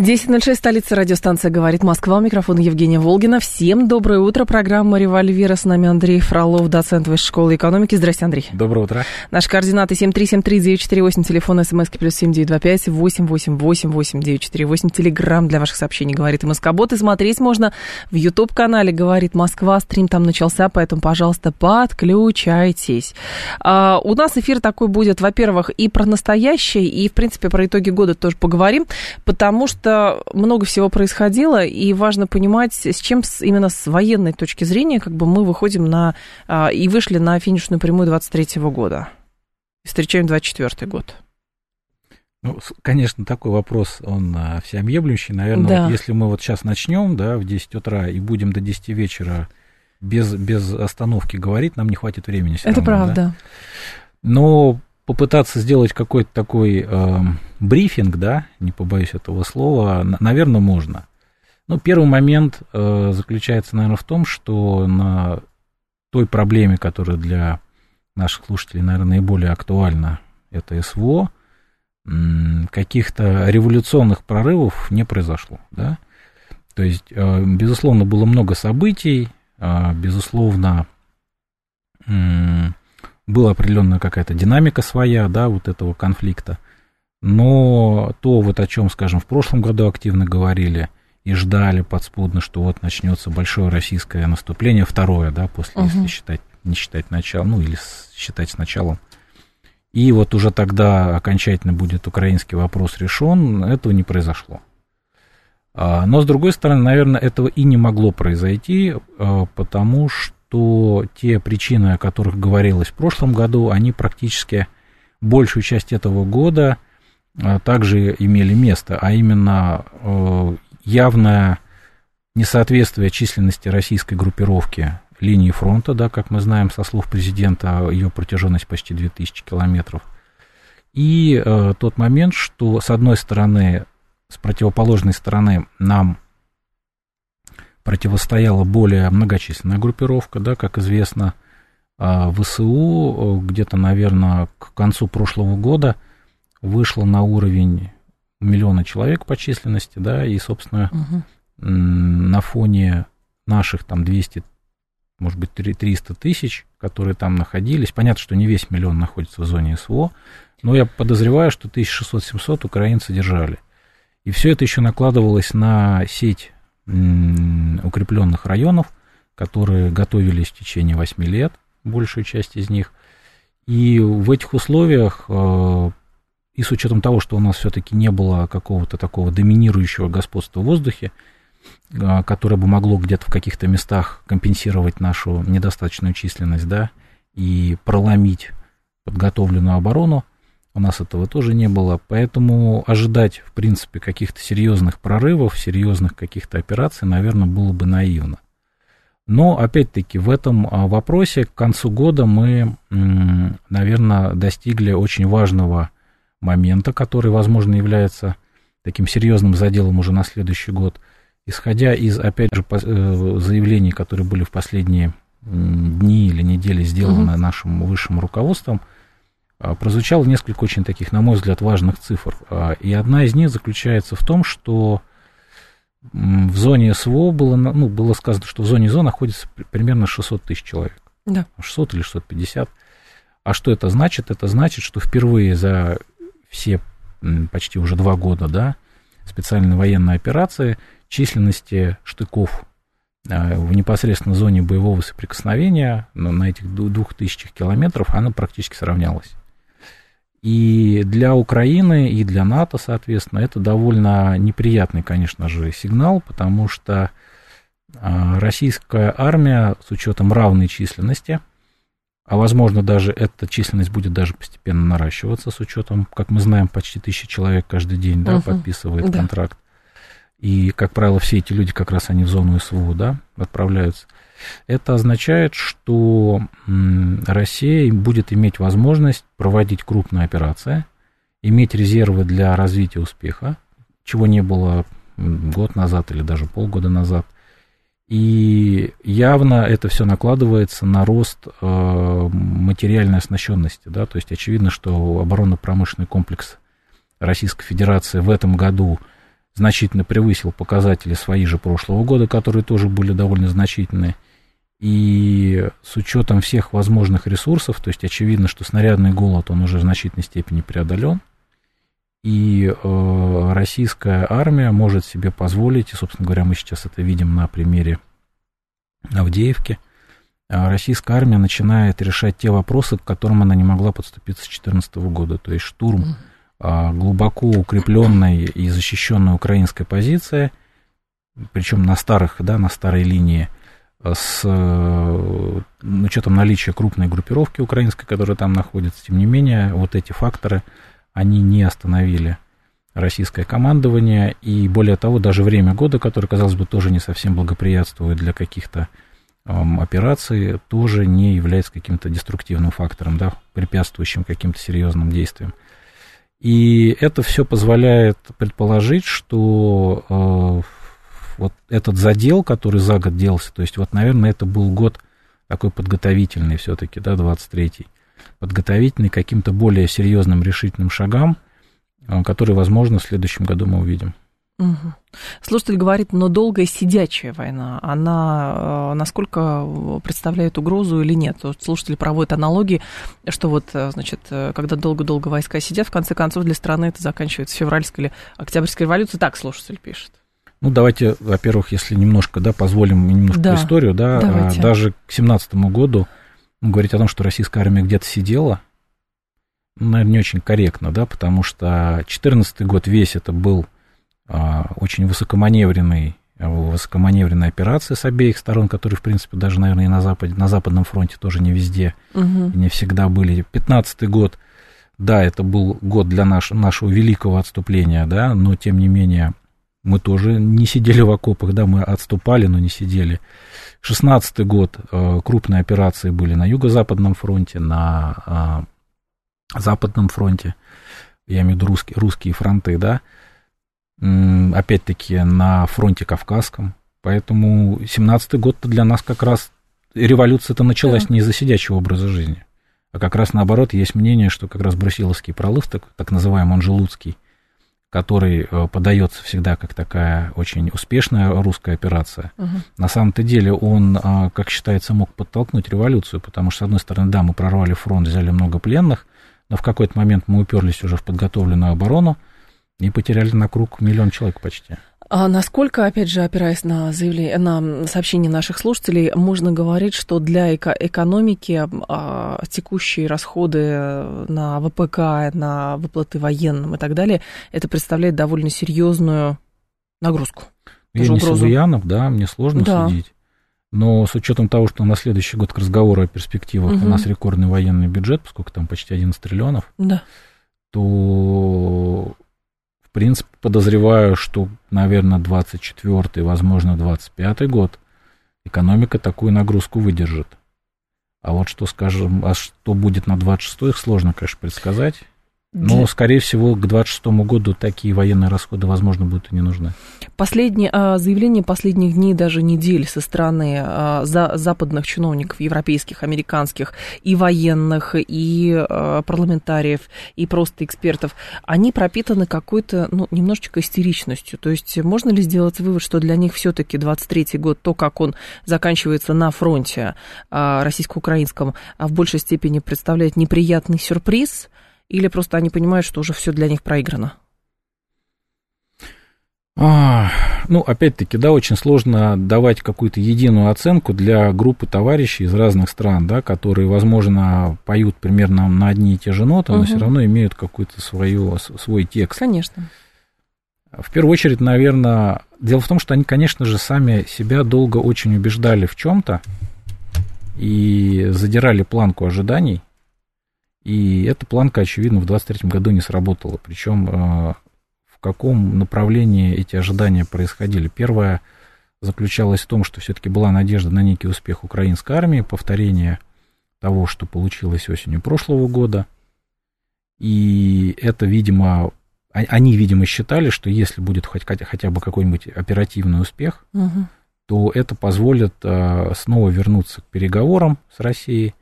10.06, столица радиостанция «Говорит Москва». Микрофон Евгения Волгина. Всем доброе утро. Программа «Револьвера». С нами Андрей Фролов, доцент Высшей школы экономики. Здрасте, Андрей. Доброе утро. Наши координаты 7373948, телефон смски плюс 7925 888 8948, телеграмм для ваших сообщений «Говорит Москобот». И смотреть можно в YouTube-канале «Говорит Москва». Стрим там начался, поэтому, пожалуйста, подключайтесь. А, у нас эфир такой будет, во-первых, и про настоящее, и, в принципе, про итоги года тоже поговорим, потому что что много всего происходило, и важно понимать, с чем именно с военной точки зрения как бы мы выходим на а, и вышли на финишную прямую 23 года. И встречаем 24 год. Ну, конечно, такой вопрос, он а, всеобъемлющий. Наверное, да. вот если мы вот сейчас начнем, да, в 10 утра и будем до 10 вечера без, без остановки говорить, нам не хватит времени. Это равно, правда. Да? Но попытаться сделать какой-то такой э, брифинг, да, не побоюсь этого слова, наверное, можно. Ну, первый момент э, заключается, наверное, в том, что на той проблеме, которая для наших слушателей, наверное, наиболее актуальна, это СВО, каких-то революционных прорывов не произошло, да. То есть, э, безусловно, было много событий, э, безусловно, была определенная какая-то динамика своя, да, вот этого конфликта. Но то, вот о чем, скажем, в прошлом году активно говорили и ждали подспудно, что вот начнется большое российское наступление, второе, да, после, угу. если считать, не считать начало, ну, или считать с началом. И вот уже тогда окончательно будет украинский вопрос решен, этого не произошло. А, но, с другой стороны, наверное, этого и не могло произойти, а, потому что то те причины, о которых говорилось в прошлом году, они практически большую часть этого года а, также имели место, а именно э, явное несоответствие численности российской группировки линии фронта, да, как мы знаем со слов президента, ее протяженность почти 2000 километров, и э, тот момент, что с одной стороны, с противоположной стороны нам противостояла более многочисленная группировка, да, как известно, а, ВСУ где-то, наверное, к концу прошлого года вышло на уровень миллиона человек по численности, да, и, собственно, угу. на фоне наших там 200, может быть, 300 тысяч, которые там находились, понятно, что не весь миллион находится в зоне СВО, но я подозреваю, что 1600-700 украинцы держали. И все это еще накладывалось на сеть укрепленных районов, которые готовились в течение 8 лет, большая часть из них. И в этих условиях, э, и с учетом того, что у нас все-таки не было какого-то такого доминирующего господства в воздухе, э, которое бы могло где-то в каких-то местах компенсировать нашу недостаточную численность, да, и проломить подготовленную оборону, у нас этого тоже не было, поэтому ожидать, в принципе, каких-то серьезных прорывов, серьезных каких-то операций, наверное, было бы наивно. Но, опять-таки, в этом а, вопросе к концу года мы, наверное, достигли очень важного момента, который, возможно, является таким серьезным заделом уже на следующий год. Исходя из, опять же, э, заявлений, которые были в последние дни или недели сделаны угу. нашим высшим руководством – прозвучало несколько очень таких, на мой взгляд, важных цифр. А, и одна из них заключается в том, что в зоне СВО было, ну, было сказано, что в зоне ЗО находится примерно 600 тысяч человек. Да. 600 или 650. А что это значит? Это значит, что впервые за все почти уже два года да, специальной военной операции численности штыков а, в непосредственно зоне боевого соприкосновения на этих двух тысячах километров она практически сравнялась. И для Украины, и для НАТО, соответственно, это довольно неприятный, конечно же, сигнал, потому что а, российская армия с учетом равной численности, а возможно даже эта численность будет даже постепенно наращиваться с учетом, как мы знаем, почти тысяча человек каждый день да, uh подписывает да. контракт. и, как правило, все эти люди как раз они в зону СВО, да, отправляются, это означает, что Россия будет иметь возможность проводить крупные операции, иметь резервы для развития успеха, чего не было год назад или даже полгода назад. И явно это все накладывается на рост э, материальной оснащенности. Да? То есть очевидно, что оборонно-промышленный комплекс Российской Федерации в этом году значительно превысил показатели свои же прошлого года, которые тоже были довольно значительные. И с учетом всех возможных ресурсов, то есть очевидно, что снарядный голод, он уже в значительной степени преодолен, и э, российская армия может себе позволить, и, собственно говоря, мы сейчас это видим на примере Авдеевки, э, российская армия начинает решать те вопросы, к которым она не могла подступиться с 2014 года, то есть штурм э, глубоко укрепленной и защищенной украинской позиции, причем на старых, да, на старой линии, с э, учетом наличия крупной группировки украинской, которая там находится, тем не менее, вот эти факторы – они не остановили российское командование, и более того, даже время года, которое, казалось бы, тоже не совсем благоприятствует для каких-то эм, операций, тоже не является каким-то деструктивным фактором, да, препятствующим каким-то серьезным действиям. И это все позволяет предположить, что э, вот этот задел, который за год делался, то есть вот, наверное, это был год такой подготовительный все-таки, да, 23-й, подготовительный каким-то более серьезным решительным шагам, э, которые, возможно, в следующем году мы увидим. Угу. Слушатель говорит, но долгая сидячая война, она э, насколько представляет угрозу или нет? Слушатель проводит аналогии, что вот, э, значит, когда долго-долго войска сидят, в конце концов для страны это заканчивается февральской или октябрьской революцией. Так слушатель пишет. Ну, давайте, во-первых, если немножко, да, позволим немножко да, историю, да, давайте. даже к семнадцатому году говорить о том, что российская армия где-то сидела, наверное, не очень корректно, да, потому что 2014 год весь это был а, очень высокоманевренный, высокоманевренная операция с обеих сторон, которые, в принципе, даже, наверное, и на, Западе, на Западном фронте тоже не везде угу. не всегда были. 15 год, да, это был год для наш, нашего великого отступления, да, но, тем не менее, мы тоже не сидели в окопах, да, мы отступали, но не сидели. 16 год э, крупные операции были на Юго-Западном фронте, на э, Западном фронте, я имею в виду русские, русские фронты, да, опять-таки на фронте Кавказском. Поэтому 17-й год для нас как раз революция-то началась да. не из-за сидячего образа жизни, а как раз наоборот есть мнение, что как раз Брусиловский пролыв, так, так называемый Анжелудский, который э, подается всегда как такая очень успешная русская операция, угу. на самом-то деле он, а, как считается, мог подтолкнуть революцию, потому что, с одной стороны, да, мы прорвали фронт, взяли много пленных, но в какой-то момент мы уперлись уже в подготовленную оборону и потеряли на круг миллион человек почти. А насколько, опять же, опираясь на, заявление, на сообщение наших слушателей, можно говорить, что для эко- экономики а, текущие расходы на ВПК, на выплаты военным и так далее, это представляет довольно серьезную нагрузку? Я не угрозу. Силуянов, да, мне сложно да. судить. Но с учетом того, что на следующий год к разговору о перспективах угу. у нас рекордный военный бюджет, поскольку там почти 11 триллионов, да. то в принципе, подозреваю, что, наверное, 24-й, возможно, 25-й год экономика такую нагрузку выдержит. А вот что, скажем, а что будет на 26-й, сложно, конечно, предсказать. Но, скорее всего, к 2026 году такие военные расходы, возможно, будут и не нужны. Последнее а, заявление последних дней, даже недель со стороны а, за, западных чиновников, европейских, американских, и военных, и а, парламентариев, и просто экспертов, они пропитаны какой-то, ну, немножечко истеричностью. То есть можно ли сделать вывод, что для них все-таки 23-й год, то, как он заканчивается на фронте российско-украинском, в большей степени представляет неприятный сюрприз – или просто они понимают, что уже все для них проиграно? А, ну, опять-таки, да, очень сложно давать какую-то единую оценку для группы товарищей из разных стран, да, которые, возможно, поют примерно на одни и те же ноты, угу. но все равно имеют какой-то свою, свой текст. Конечно. В первую очередь, наверное, дело в том, что они, конечно же, сами себя долго очень убеждали в чем-то и задирали планку ожиданий. И эта планка, очевидно, в 2023 году не сработала. Причем э, в каком направлении эти ожидания происходили. Первое заключалось в том, что все-таки была надежда на некий успех украинской армии, повторение того, что получилось осенью прошлого года. И это, видимо, они, видимо, считали, что если будет хоть, хотя бы какой-нибудь оперативный успех, угу. то это позволит э, снова вернуться к переговорам с Россией,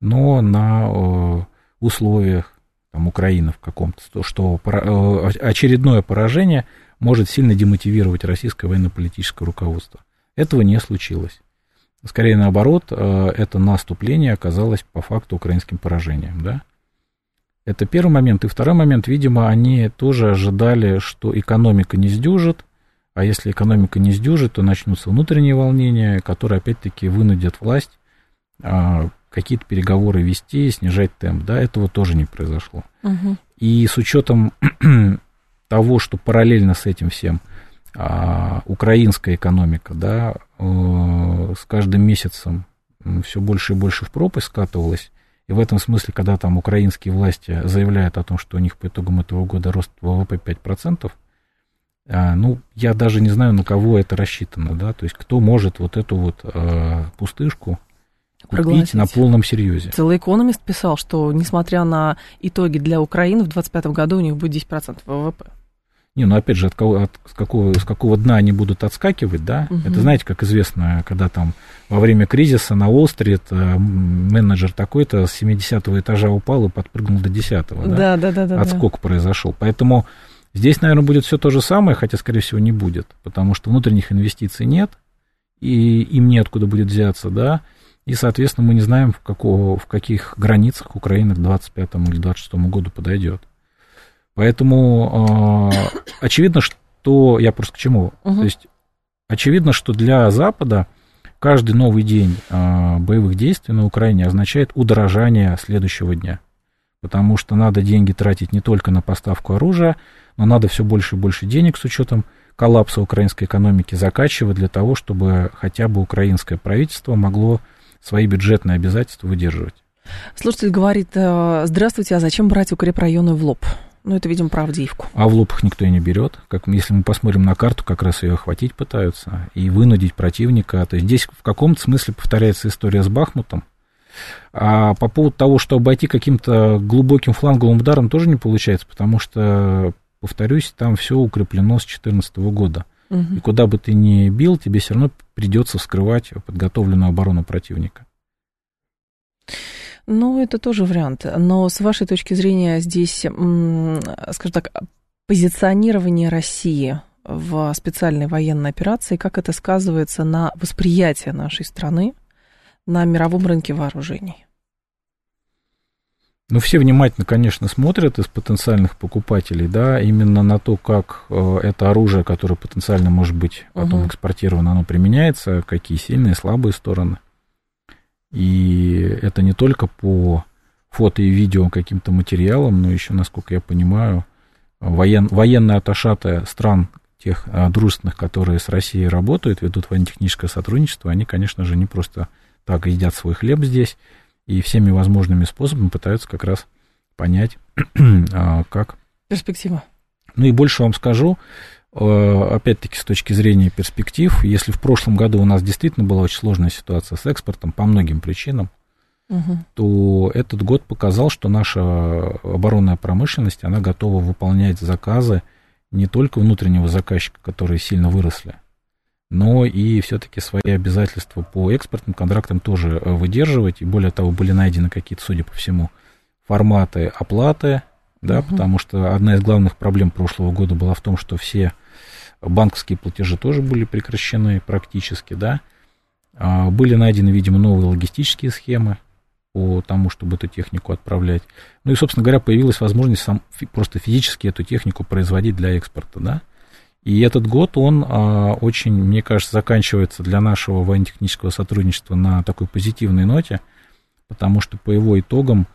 но на э, условиях там, Украины в каком-то, что э, очередное поражение может сильно демотивировать российское военно-политическое руководство. Этого не случилось. Скорее наоборот, э, это наступление оказалось по факту украинским поражением. Да? Это первый момент. И второй момент, видимо, они тоже ожидали, что экономика не сдюжит, а если экономика не сдюжит, то начнутся внутренние волнения, которые опять-таки вынудят власть а, какие-то переговоры вести, снижать темп. Да, этого тоже не произошло. Угу. И с учетом того, что параллельно с этим всем а, украинская экономика, да, э, с каждым месяцем все больше и больше в пропасть скатывалась, и в этом смысле, когда там украинские власти заявляют о том, что у них по итогам этого года рост ВВП 5%, а, ну, я даже не знаю, на кого это рассчитано, да, то есть кто может вот эту вот а, пустышку купить на полном серьезе. Целый экономист писал, что несмотря на итоги для Украины, в 2025 году у них будет 10% ВВП. Не, ну опять же, от, кого, от с, какого, с какого дна они будут отскакивать, да? Угу. Это знаете, как известно, когда там во время кризиса на Уолл-стрит э, менеджер такой-то с 70 этажа упал и подпрыгнул до 10 да? Да, да, да. Отскок да. произошел. Поэтому здесь, наверное, будет все то же самое, хотя, скорее всего, не будет, потому что внутренних инвестиций нет, и им неоткуда будет взяться, да? И, соответственно, мы не знаем, в, какого, в каких границах Украина к 25 или 26 году подойдет. Поэтому э, очевидно, что я просто к чему. Угу. То есть очевидно, что для Запада каждый новый день э, боевых действий на Украине означает удорожание следующего дня. Потому что надо деньги тратить не только на поставку оружия, но надо все больше и больше денег с учетом коллапса украинской экономики закачивать для того, чтобы хотя бы украинское правительство могло свои бюджетные обязательства выдерживать. Слушатель говорит, э, здравствуйте, а зачем брать укрепрайоны в лоб? Ну, это, видимо, про Авдеевку. А в лоб их никто и не берет. Как, если мы посмотрим на карту, как раз ее охватить пытаются и вынудить противника. То есть здесь в каком-то смысле повторяется история с Бахмутом. А по поводу того, что обойти каким-то глубоким фланговым ударом, тоже не получается, потому что, повторюсь, там все укреплено с 2014 года. Угу. И куда бы ты ни бил, тебе все равно придется вскрывать подготовленную оборону противника. Ну, это тоже вариант. Но с вашей точки зрения здесь, скажем так, позиционирование России в специальной военной операции, как это сказывается на восприятие нашей страны на мировом рынке вооружений? Ну, все внимательно, конечно, смотрят из потенциальных покупателей, да, именно на то, как э, это оружие, которое потенциально может быть потом угу. экспортировано, оно применяется, какие сильные, слабые стороны. И это не только по фото и видео каким-то материалам, но еще, насколько я понимаю, воен, военные аташаты стран тех а, дружественных, которые с Россией работают, ведут военно-техническое сотрудничество, они, конечно же, не просто так едят свой хлеб здесь, и всеми возможными способами пытаются как раз понять, а, как... Перспектива. Ну и больше вам скажу, Э, опять-таки, с точки зрения перспектив, если в прошлом году у нас действительно была очень сложная ситуация с экспортом по многим причинам, угу. то этот год показал, что наша оборонная промышленность, она готова выполнять заказы не только внутреннего заказчика, которые сильно выросли, но и все-таки свои обязательства по экспортным контрактам тоже э, выдерживать. И более того, были найдены какие-то, судя по всему, форматы оплаты, да, угу. потому что одна из главных проблем прошлого года была в том, что все банковские платежи тоже были прекращены практически, да. А, были найдены, видимо, новые логистические схемы по тому, чтобы эту технику отправлять. Ну и, собственно говоря, появилась возможность сам, просто физически эту технику производить для экспорта, да. И этот год, он а, очень, мне кажется, заканчивается для нашего военно-технического сотрудничества на такой позитивной ноте, потому что по его итогам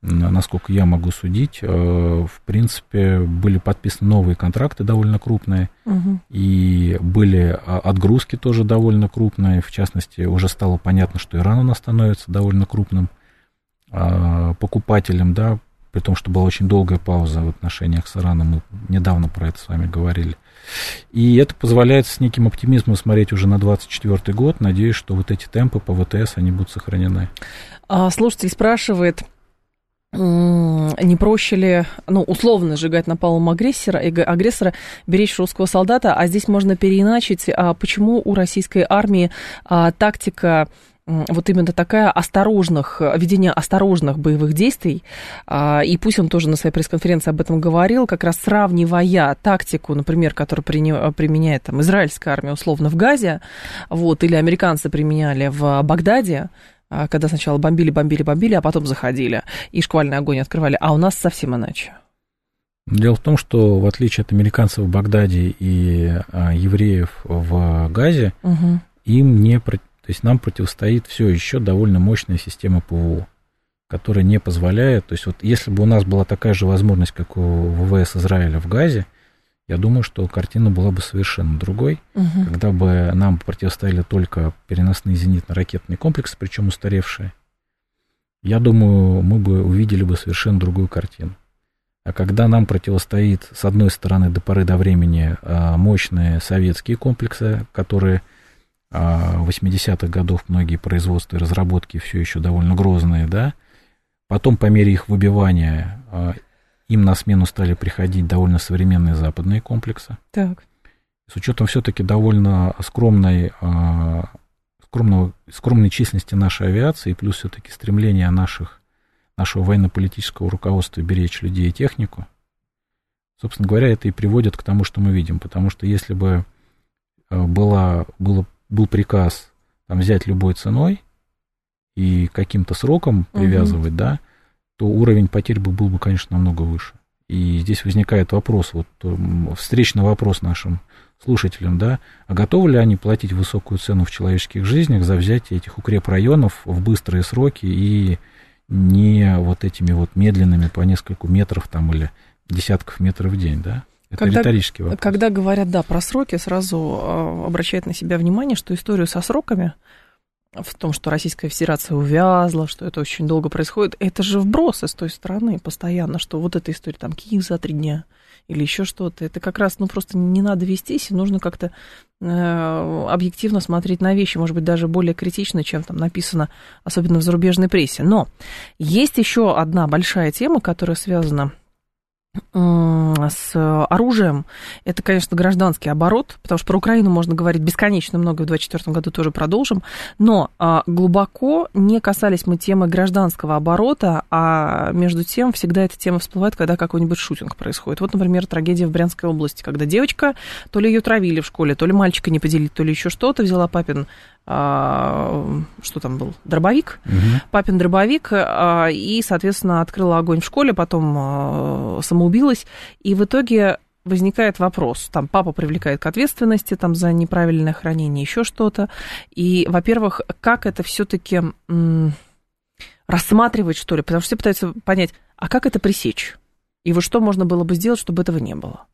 насколько я могу судить, э, в принципе, были подписаны новые контракты довольно крупные, угу. и были а, отгрузки тоже довольно крупные. В частности, уже стало понятно, что Иран у нас становится довольно крупным а, покупателем, да, при том, что была очень долгая пауза в отношениях с Ираном, мы недавно про это с вами говорили. И это позволяет с неким оптимизмом смотреть уже на 2024 год. Надеюсь, что вот эти темпы по ВТС, они будут сохранены. А, слушатель спрашивает, не проще ли, ну, условно сжигать напалм агрессора, агрессора, беречь русского солдата, а здесь можно переиначить, а почему у российской армии а, тактика вот именно такая осторожных, ведение осторожных боевых действий, а, и пусть он тоже на своей пресс-конференции об этом говорил, как раз сравнивая тактику, например, которую применяет там, израильская армия условно в Газе, вот, или американцы применяли в Багдаде, а, когда сначала бомбили, бомбили, бомбили, а потом заходили и шквальный огонь открывали, а у нас совсем иначе. Дело в том, что в отличие от американцев в Багдаде и а, евреев в Газе, угу. им не, то есть нам противостоит все еще довольно мощная система ПВО, которая не позволяет, то есть вот если бы у нас была такая же возможность, как у ВВС Израиля в Газе, я думаю, что картина была бы совершенно другой, угу. когда бы нам противостояли только переносные зенитно-ракетные комплексы, причем устаревшие. Я думаю, мы бы увидели бы совершенно другую картину. А когда нам противостоит, с одной стороны, до поры до времени а, мощные советские комплексы, которые 80-х а, годов многие производства и разработки все еще довольно грозные, да, потом по мере их выбивания а, им на смену стали приходить довольно современные западные комплексы. Так. С учетом все-таки довольно скромной, а, скромного, скромной численности нашей авиации, плюс все-таки стремление наших, нашего военно-политического руководства беречь людей и технику, собственно говоря, это и приводит к тому, что мы видим. Потому что если бы была, было был приказ там, взять любой ценой и каким-то сроком привязывать, угу. да, то уровень потерь бы был бы, конечно, намного выше. И здесь возникает вопрос, вот встречный вопрос нашим слушателям, да, а готовы ли они платить высокую цену в человеческих жизнях за взятие этих укрепрайонов в быстрые сроки и не вот этими вот медленными по нескольку метров там или десятков метров в день, да? Это когда, риторический вопрос. Когда говорят, да, про сроки, сразу э, обращает на себя внимание, что историю со сроками, в том, что Российская Федерация увязла, что это очень долго происходит, это же вбросы с той стороны постоянно, что вот эта история, там, Киев за три дня или еще что-то. Это как раз, ну, просто не надо вестись, и нужно как-то э, объективно смотреть на вещи, может быть, даже более критично, чем там написано, особенно в зарубежной прессе. Но есть еще одна большая тема, которая связана с оружием, это, конечно, гражданский оборот, потому что про Украину можно говорить бесконечно много, в 2024 году тоже продолжим, но а, глубоко не касались мы темы гражданского оборота, а между тем всегда эта тема всплывает, когда какой-нибудь шутинг происходит. Вот, например, трагедия в Брянской области, когда девочка, то ли ее травили в школе, то ли мальчика не поделили, то ли еще что-то, взяла папин что там был, дробовик, угу. папин дробовик, а, и, соответственно, открыла огонь в школе, потом а, самоубилась, и в итоге возникает вопрос, там папа привлекает к ответственности там за неправильное хранение, еще что-то, и, во-первых, как это все-таки рассматривать, что ли, потому что все пытаются понять, а как это пресечь, и вот что можно было бы сделать, чтобы этого не было?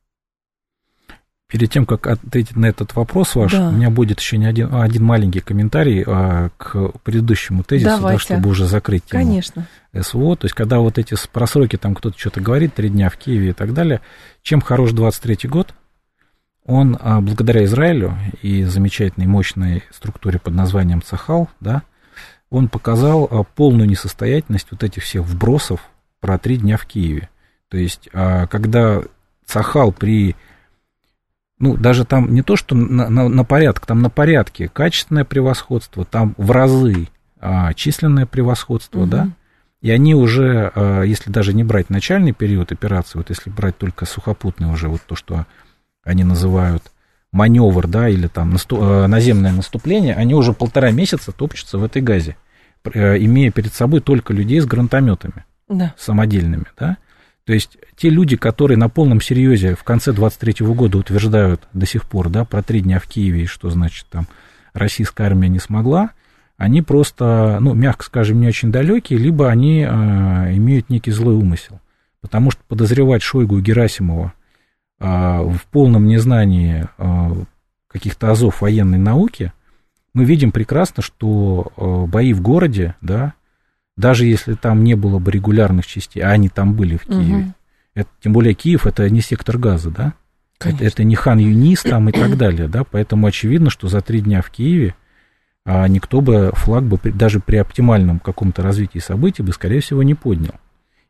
Перед тем, как ответить на этот вопрос ваш, да. у меня будет еще не один, один маленький комментарий а, к предыдущему тезису, да, чтобы уже закрыть тему Конечно. СВО. То есть, когда вот эти просроки, там кто-то что-то говорит, три дня в Киеве и так далее, чем хорош 23-й год, он а, благодаря Израилю и замечательной мощной структуре под названием Цахал, да, он показал а, полную несостоятельность вот этих всех вбросов про три дня в Киеве. То есть, а, когда Цахал при ну, даже там не то, что на, на, на порядок, там на порядке качественное превосходство, там в разы а, численное превосходство, угу. да, и они уже, а, если даже не брать начальный период операции, вот если брать только сухопутный уже, вот то, что они называют маневр, да, или там наступ, а, наземное наступление, они уже полтора месяца топчутся в этой газе, а, имея перед собой только людей с гранатометами да. самодельными, да, то есть те люди, которые на полном серьезе в конце 23 года утверждают до сих пор, да, про три дня в Киеве, и что значит там российская армия не смогла, они просто, ну, мягко скажем, не очень далекие, либо они э, имеют некий злой умысел. Потому что подозревать Шойгу и Герасимова э, в полном незнании э, каких-то азов военной науки, мы видим прекрасно, что э, бои в городе, да, даже если там не было бы регулярных частей, а они там были в Киеве, угу. это, тем более Киев это не сектор газа, да? Это, это не хан Юнис там и так далее, да, поэтому очевидно, что за три дня в Киеве а никто бы флаг бы даже при оптимальном каком-то развитии событий бы, скорее всего, не поднял.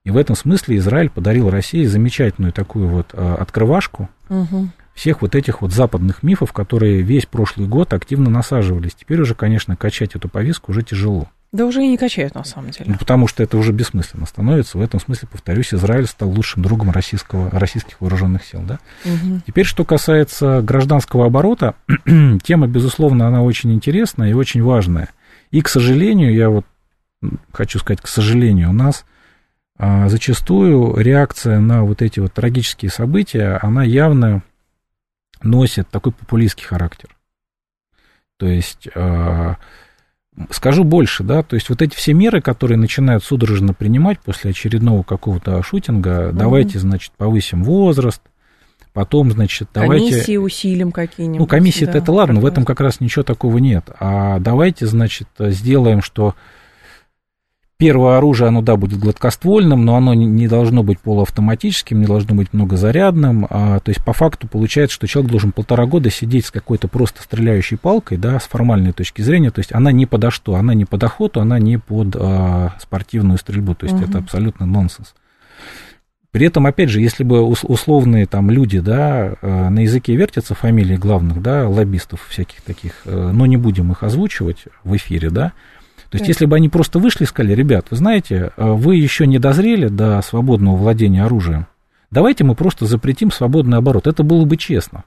И в этом смысле Израиль подарил России замечательную такую вот а, открывашку угу. всех вот этих вот западных мифов, которые весь прошлый год активно насаживались. Теперь уже, конечно, качать эту повестку уже тяжело. Да уже и не качают, на самом деле. Ну, потому что это уже бессмысленно становится. В этом смысле, повторюсь, Израиль стал лучшим другом российского, российских вооруженных сил. Да? Угу. Теперь, что касается гражданского оборота, тема, безусловно, она очень интересная и очень важная. И, к сожалению, я вот хочу сказать, к сожалению, у нас а, зачастую реакция на вот эти вот трагические события, она явно носит такой популистский характер. То есть... А, Скажу больше, да, то есть вот эти все меры, которые начинают судорожно принимать после очередного какого-то шутинга, угу. давайте, значит, повысим возраст, потом, значит, давайте... Комиссии усилим какие-нибудь. Ну, комиссии да, это ладно, в этом как раз ничего такого нет. А давайте, значит, сделаем, что Первое оружие, оно, да, будет гладкоствольным, но оно не должно быть полуавтоматическим, не должно быть многозарядным. А, то есть, по факту получается, что человек должен полтора года сидеть с какой-то просто стреляющей палкой, да, с формальной точки зрения. То есть, она не подо что, она не под охоту, она не под а, спортивную стрельбу. То есть, угу. это абсолютно нонсенс. При этом, опять же, если бы условные там люди, да, а, на языке вертятся фамилии главных, да, лоббистов всяких таких, э, но не будем их озвучивать в эфире, да, то есть, если бы они просто вышли и сказали, ребят, вы знаете, э, вы еще не дозрели до свободного владения оружием, давайте мы просто запретим свободный оборот. Это было бы честно.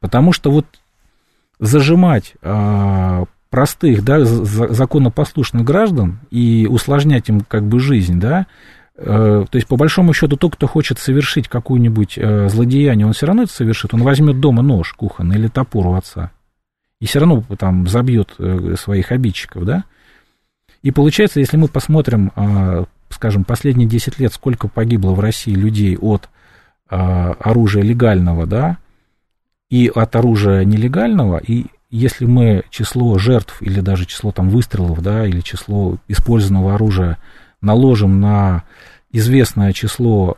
Потому что вот зажимать а, простых, да, законопослушных граждан и усложнять им как бы жизнь, да, э, то есть, по большому счету, тот, кто хочет совершить какую-нибудь э, злодеяние, он все равно это совершит, он возьмет дома нож кухонный или топор у отца и все равно там забьет э, своих обидчиков, да. И получается, если мы посмотрим, а, скажем, последние 10 лет, сколько погибло в России людей от а, оружия легального, да, и от оружия нелегального, и если мы число жертв или даже число там выстрелов, да, или число использованного оружия наложим на известное число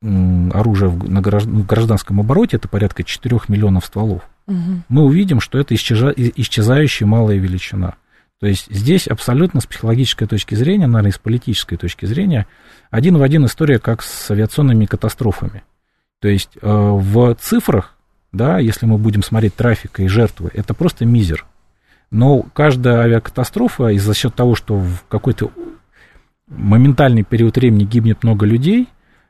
оружия на гражданском обороте, это порядка 4 миллионов стволов, угу. мы увидим, что это исчеза, исчезающая малая величина. То есть здесь абсолютно с психологической точки зрения, наверное, и с политической точки зрения, один в один история, как с авиационными катастрофами. То есть э, в цифрах, да, если мы будем смотреть трафик и жертвы, это просто мизер. Но каждая авиакатастрофа, и за счет того, что в какой-то моментальный период времени гибнет много людей,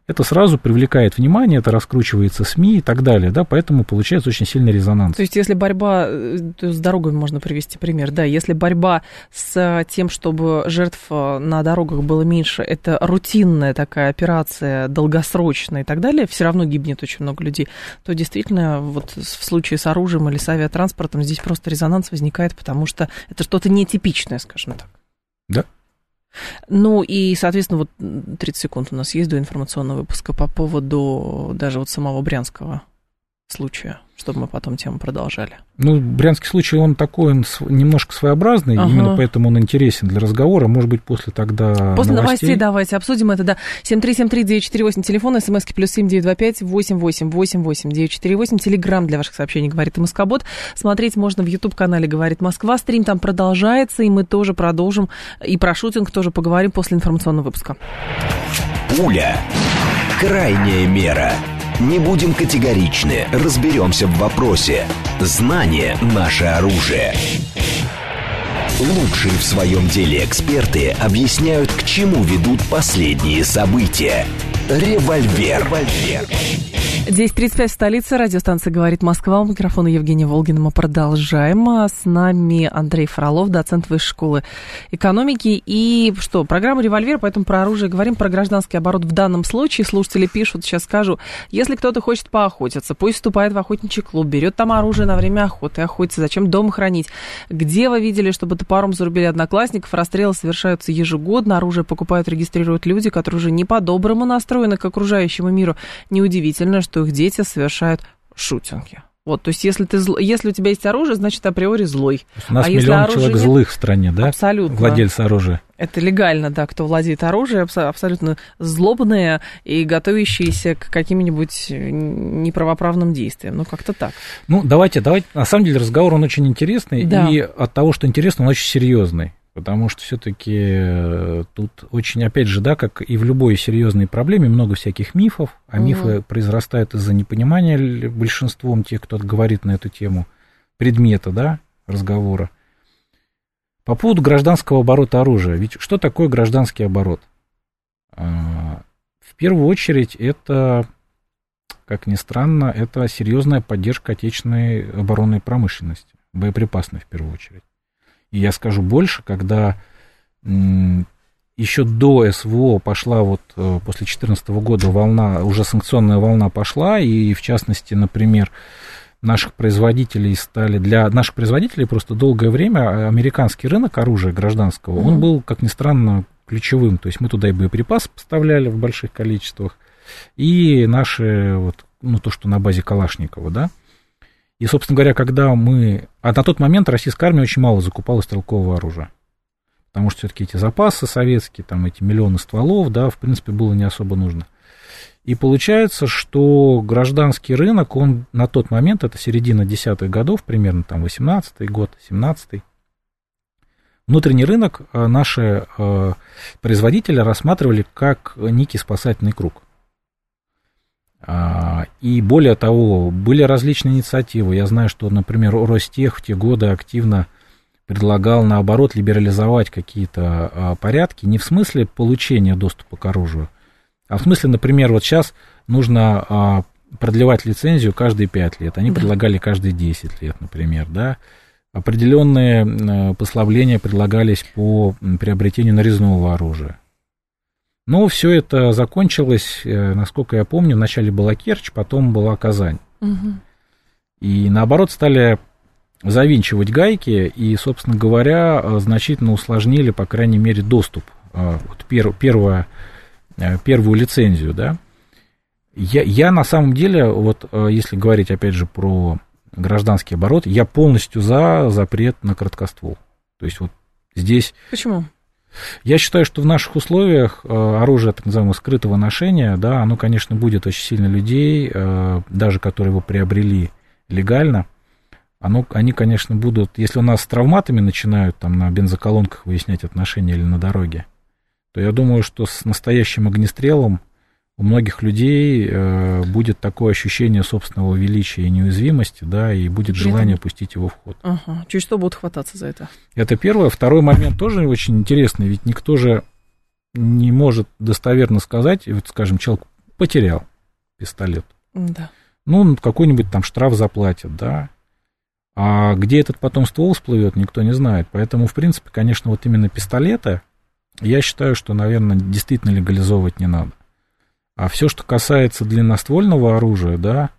это сразу привлекает внимание, это раскручивается СМИ и так далее, да, поэтому получается очень сильный резонанс. То есть, если борьба, э, с дорогами можно привести пример, да, если борьба с тем, чтобы жертв э, на дорогах было меньше, это рутинная такая операция, долгосрочная и так далее, все равно гибнет очень много людей, то действительно вот в случае с оружием или с авиатранспортом здесь просто резонанс возникает, потому что это что-то нетипичное, скажем так. Да, ну и, соответственно, вот 30 секунд у нас есть до информационного выпуска по поводу даже вот самого Брянского случая, чтобы мы потом тему продолжали. Ну, брянский случай, он такой, он немножко своеобразный, ага. именно поэтому он интересен для разговора. Может быть, после тогда После новостей, новостей давайте обсудим это, да. 7373948, телефон, смски плюс 7925 888 948, телеграмм для ваших сообщений, говорит МСК-бот. Смотреть можно в YouTube-канале «Говорит Москва». Стрим там продолжается, и мы тоже продолжим. И про шутинг тоже поговорим после информационного выпуска. Пуля. Крайняя мера. Не будем категоричны, разберемся в вопросе. Знание – наше оружие. Лучшие в своем деле эксперты объясняют, к чему ведут последние события. Револьвер. Револьвер. 10.35 в столице. Радиостанция «Говорит Москва». У микрофона Евгения Волгина. Мы продолжаем. А с нами Андрей Фролов, доцент Высшей школы экономики. И что, программа «Револьвер», поэтому про оружие говорим, про гражданский оборот в данном случае. Слушатели пишут, сейчас скажу, если кто-то хочет поохотиться, пусть вступает в охотничий клуб, берет там оружие на время охоты, охотится. Зачем дома хранить? Где вы видели, чтобы топором зарубили одноклассников? Расстрелы совершаются ежегодно, оружие покупают, регистрируют люди, которые уже не по-доброму настроены к окружающему миру. Неудивительно, что их дети совершают шутинги. Вот, то есть, если, ты, зл... если у тебя есть оружие, значит, априори злой. У нас а миллион человек нет... злых в стране, да? Абсолютно. Владельцы оружия. Это легально, да, кто владеет оружием, абсолютно злобные и готовящиеся к каким-нибудь неправоправным действиям. Ну, как-то так. Ну, давайте, давайте. На самом деле разговор, он очень интересный. Да. И от того, что интересно, он очень серьезный потому что все-таки э, тут очень, опять же, да, как и в любой серьезной проблеме, много всяких мифов, а угу. мифы произрастают из-за непонимания большинством тех, кто говорит на эту тему предмета, да, разговора. По поводу гражданского оборота оружия. Ведь что такое гражданский оборот? А, в первую очередь это, как ни странно, это серьезная поддержка отечественной оборонной промышленности, боеприпасной в первую очередь. И я скажу больше, когда еще до СВО пошла вот э, после 2014 года волна, уже санкционная волна пошла, и в частности, например, наших производителей стали, для наших производителей просто долгое время американский рынок оружия гражданского, mm-hmm. он был, как ни странно, ключевым, то есть мы туда и боеприпасы поставляли в больших количествах, и наши, вот, ну, то, что на базе Калашникова, да, и, собственно говоря, когда мы... А на тот момент российская армия очень мало закупала стрелкового оружия. Потому что все-таки эти запасы советские, там эти миллионы стволов, да, в принципе, было не особо нужно. И получается, что гражданский рынок, он на тот момент, это середина десятых годов, примерно там 18-й год, 17-й, внутренний рынок э, наши э, производители рассматривали как некий спасательный круг. А, и более того, были различные инициативы. Я знаю, что, например, Ростех в те годы активно предлагал, наоборот, либерализовать какие-то а, порядки, не в смысле получения доступа к оружию, а в смысле, например, вот сейчас нужно а, продлевать лицензию каждые 5 лет. Они да. предлагали каждые 10 лет, например, да. Определенные послабления предлагались по приобретению нарезного оружия. Но все это закончилось, э, насколько я помню, вначале была Керчь, потом была Казань. Угу. И наоборот стали завинчивать гайки и, собственно говоря, э, значительно усложнили, по крайней мере, доступ, э, вот пер, первое, первую лицензию, да. Я, я на самом деле, вот если говорить опять же про гражданский оборот, я полностью за запрет на краткоствол. То есть вот здесь... Почему? Я считаю, что в наших условиях э, оружие так называемого скрытого ношения, да, оно, конечно, будет очень сильно людей, э, даже которые его приобрели легально, оно, они, конечно, будут, если у нас с травматами начинают там на бензоколонках выяснять отношения или на дороге, то я думаю, что с настоящим огнестрелом у многих людей э, будет такое ощущение собственного величия и неуязвимости, да, и будет При желание пустить его в ход. Ага. Чуть что будут хвататься за это? Это первое. Второй момент тоже очень интересный, ведь никто же не может достоверно сказать, вот, скажем, человек потерял пистолет. Да. Ну, какой-нибудь там штраф заплатят, да. А где этот потом ствол всплывет, никто не знает. Поэтому, в принципе, конечно, вот именно пистолеты, я считаю, что, наверное, действительно легализовывать не надо. А все, что касается длинноствольного оружия, да,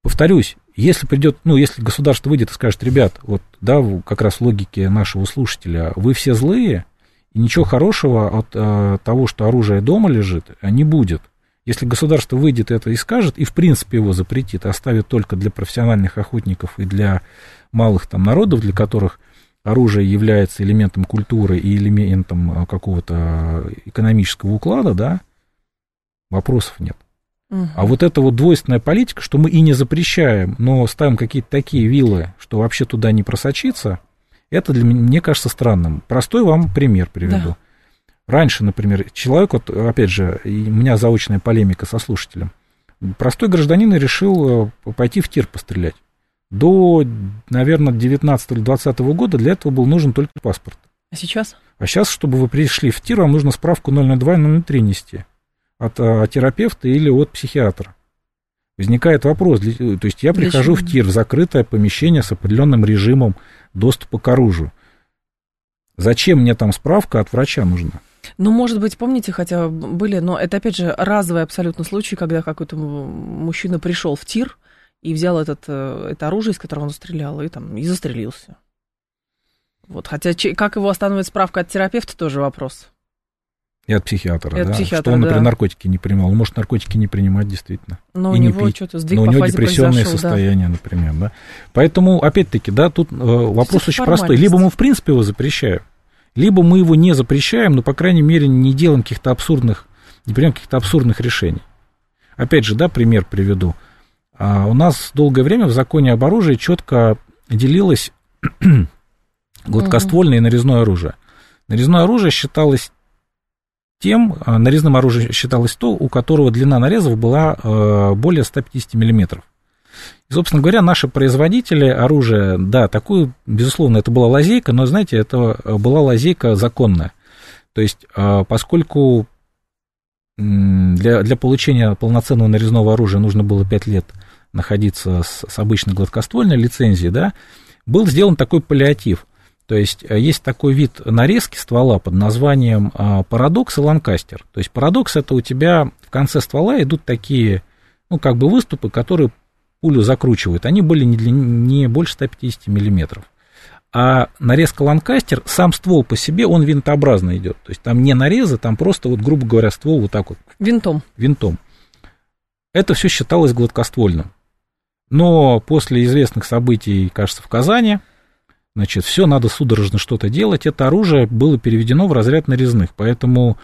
повторюсь, если придет, ну, если государство выйдет и скажет, ребят, вот, да, как раз логике нашего слушателя, вы все злые, и ничего хорошего от а, того, что оружие дома лежит, не будет. Если государство выйдет это и скажет, и в принципе его запретит, оставит только для профессиональных охотников и для малых там народов, для которых оружие является элементом культуры и элементом а, какого-то экономического уклада, да, вопросов нет. Угу. А вот эта вот двойственная политика, что мы и не запрещаем, но ставим какие-то такие виллы, что вообще туда не просочиться, это для меня, мне кажется странным. Простой вам пример приведу. Да. Раньше, например, человек, вот, опять же, у меня заочная полемика со слушателем, простой гражданин решил э, пойти в тир пострелять. До, наверное, 19 или 20 года для этого был нужен только паспорт. А сейчас? А сейчас, чтобы вы пришли в тир, вам нужно справку 002 и 003 нести от а, терапевта или от психиатра. Возникает вопрос, то есть я прихожу в ТИР, в закрытое помещение с определенным режимом доступа к оружию. Зачем мне там справка от врача нужна? Ну, может быть, помните, хотя были, но это, опять же, разовый абсолютно случай, когда какой-то мужчина пришел в тир и взял этот, э, это оружие, из которого он стрелял, и там, и застрелился. Вот, хотя как его останавливает справка от терапевта, тоже вопрос. И от психиатра, И от да. психиатра, что он, например, да. наркотики не принимал. Он может наркотики не принимать действительно. Но у и не него пить. что-то сдвиг Но у по него фазе депрессионное произошел, да. состояние, например, да. Поэтому, опять-таки, да, тут э, вопрос очень простой. Либо мы, в принципе, его запрещаем, либо мы его не запрещаем, но, по крайней мере, не делаем каких-то абсурдных, не принимаем каких-то абсурдных решений. Опять же, да, пример приведу. А, у нас долгое время в законе об оружии четко делилось гладкоствольное и нарезное оружие. Нарезное оружие считалось тем, а, нарезным оружием считалось то, у которого длина нарезов была э, более 150 миллиметров. И, собственно говоря, наши производители оружия, да, такую, безусловно, это была лазейка, но, знаете, это была лазейка законная. То есть, э, поскольку для, для получения полноценного нарезного оружия нужно было 5 лет находиться с, с обычной гладкоствольной лицензией, да, был сделан такой паллиатив. То есть э, есть такой вид нарезки ствола под названием а, парадокс и ланкастер. То есть парадокс это у тебя в конце ствола идут такие, ну, как бы выступы, которые пулю закручивают. Они были не, длин- не больше 150 миллиметров. А нарезка ланкастер, сам ствол по себе, он винтообразно идет. То есть там не нарезы, там просто, вот, грубо говоря, ствол вот так вот Винтом. винтом. Это все считалось гладкоствольным. Но после известных событий, кажется, в Казани, значит, все, надо судорожно что-то делать. Это оружие было переведено в разряд нарезных. Поэтому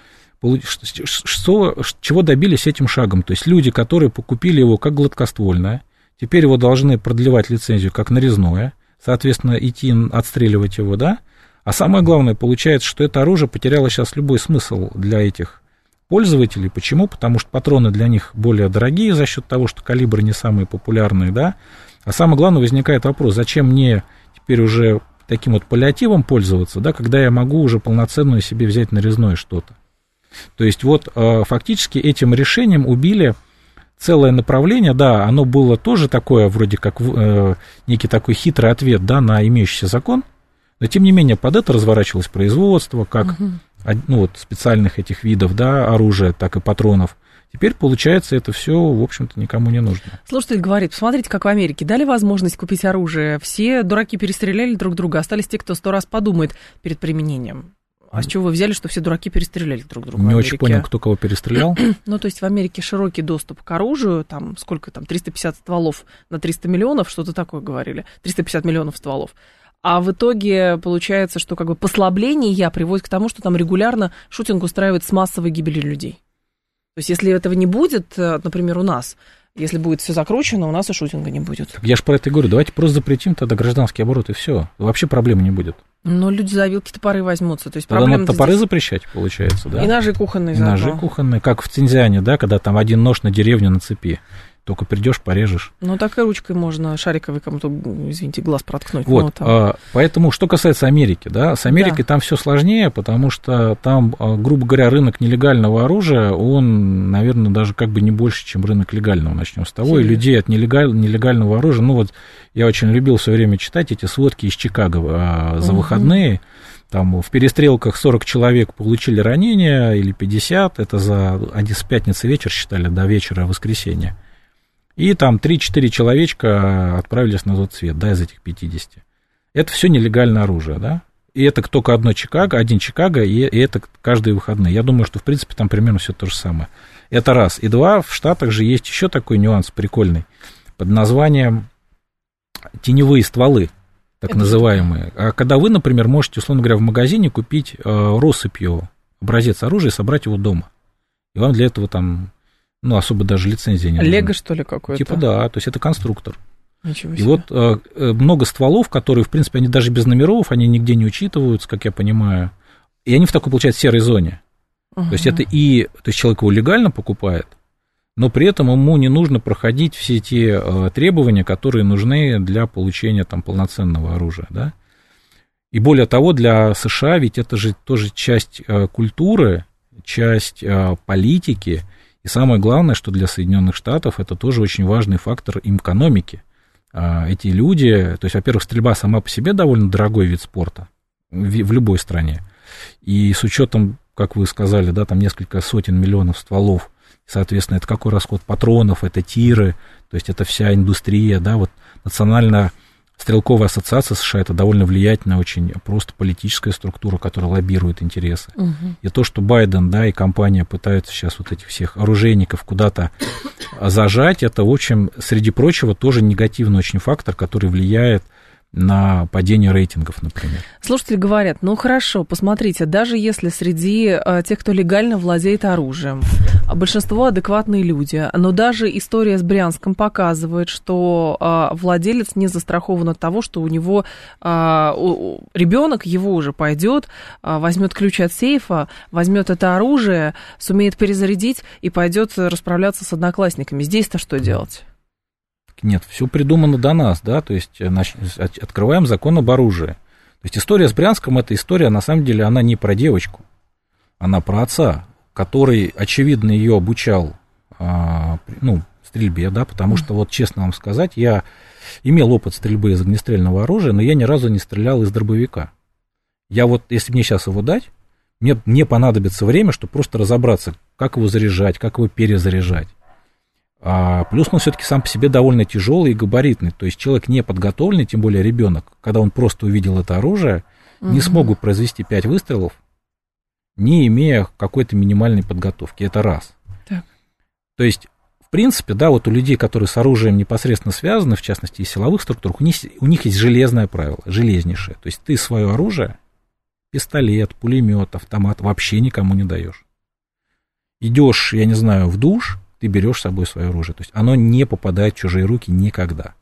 что, чего добились этим шагом? То есть люди, которые покупили его как гладкоствольное, теперь его должны продлевать лицензию как нарезное, соответственно, идти отстреливать его, да? А самое главное, получается, что это оружие потеряло сейчас любой смысл для этих пользователей. Почему? Потому что патроны для них более дорогие за счет того, что калибры не самые популярные, да. А самое главное, возникает вопрос, зачем мне теперь уже таким вот паллиативом пользоваться, да, когда я могу уже полноценную себе взять нарезное что-то. То есть вот э, фактически этим решением убили целое направление, да, оно было тоже такое, вроде как э, некий такой хитрый ответ, да, на имеющийся закон, но тем не менее под это разворачивалось производство, как од- ну, вот, специальных этих видов, да, оружия, так и патронов. Теперь, получается, это все, в общем-то, никому не нужно. Слушатель говорит, посмотрите, как в Америке. Дали возможность купить оружие. Все дураки перестреляли друг друга. Остались те, кто сто раз подумает перед применением. А с чего вы взяли, что все дураки перестреляли друг друга? не очень понял, кто кого перестрелял. Ну, то есть в Америке широкий доступ к оружию, там сколько там, 350 стволов на 300 миллионов, что-то такое говорили, 350 миллионов стволов. А в итоге получается, что как бы послабление я приводит к тому, что там регулярно шутинг устраивает с массовой гибелью людей. То есть если этого не будет, э, например, у нас, если будет все закручено, у нас и шутинга не будет. Я же про это и говорю. Давайте просто запретим тогда гражданский оборот, и все. Вообще проблем не будет. Но люди за вилки топоры возьмутся. То есть Тогда надо топоры запрещать, получается, да? И ножи кухонные И ножи кухонные, как в Цинзиане, да, когда там один нож на деревню на цепи. Только придешь, порежешь. Ну, так и ручкой можно шариковой кому-то, извините, глаз проткнуть. Вот, Ну, там. а, поэтому, что касается Америки, да, с Америкой Да. там все сложнее, потому что там, а, грубо говоря, рынок нелегального оружия, он, наверное, даже как бы не больше, чем рынок легального, начнем с того, и Серьезно? людей от нелегаль- нелегального оружия, ну вот, я очень любил все время читать эти сводки из Чикаго а, за Мгм. выходные, там в перестрелках 40 человек получили ранения, или 50, это за, они с пятницы вечер считали до вечера воскресенья. И там 3-4 человечка отправились на тот свет, да, из этих 50. Это все нелегальное оружие, да? И это только одно Чикаго, один Чикаго, и, и это каждые выходные. Я думаю, что, в принципе, там примерно все то же самое. Это раз. И два, в Штатах же есть еще такой нюанс прикольный под названием теневые стволы, так Это называемые. А когда вы, например, можете, условно говоря, в магазине купить э, россыпью образец оружия и собрать его дома. И вам для этого там, ну, особо даже лицензии не нужно. Лего, что ли, какое-то? Типа да, то есть это конструктор. Ничего И себе. вот э, э, много стволов, которые, в принципе, они даже без номеров, они нигде не учитываются, как я понимаю. И они в такой, получается, серой зоне. То есть это и, то есть человек его легально покупает, но при этом ему не нужно проходить все те э, требования, которые нужны для получения там полноценного оружия, да. И более того, для США ведь это же тоже часть э, культуры, часть э, политики, и самое главное, что для Соединенных Штатов это тоже очень важный фактор им экономики. А, Эти люди, то есть, во-первых, стрельба сама по себе довольно дорогой вид спорта в любой стране. И с учетом, как вы сказали, да, там несколько сотен миллионов стволов, соответственно, это какой расход патронов, это тиры, то есть это вся индустрия, да, вот национально Стрелковая ассоциация США это довольно влиятельная, очень просто политическая структура, которая лоббирует интересы. Угу. И то, что Байден, да, и компания пытаются сейчас вот этих всех оружейников куда-то зажать, это, в общем, среди прочего, тоже негативный очень фактор, который влияет на падение рейтингов, например. Слушатели говорят, ну хорошо, посмотрите, даже если среди э, тех, кто легально владеет оружием, большинство адекватные люди, но даже история с Брянском показывает, что э, владелец не застрахован от того, что у него э, ребенок его уже пойдет, возьмет ключ от сейфа, возьмет это оружие, сумеет перезарядить и пойдет расправляться с одноклассниками. Здесь-то что делать? Нет, все придумано до нас, да, то есть э, открываем закон об оружии. То есть история с Брянском, эта история, на самом деле, она не про девочку, она про отца, который, очевидно, ее обучал, а, ну, стрельбе, да, потому что, вот честно вам сказать, я имел опыт стрельбы из огнестрельного оружия, но я ни разу не стрелял из дробовика. Я вот, если мне сейчас его дать, мне, мне понадобится время, чтобы просто разобраться, как его заряжать, как его перезаряжать. А плюс он все-таки сам по себе довольно тяжелый и габаритный. То есть человек не подготовленный, тем более ребенок, когда он просто увидел это оружие, угу. не смог бы произвести пять выстрелов, не имея какой-то минимальной подготовки. Это раз. Так. То есть, в принципе, да, вот у людей, которые с оружием непосредственно связаны, в частности, и силовых структурах, у них, у них есть железное правило, железнейшее. То есть ты свое оружие, пистолет, пулемет, автомат вообще никому не даешь. Идешь, я не знаю, в душ, ты берешь с собой свое оружие. То есть оно не попадает в чужие руки никогда.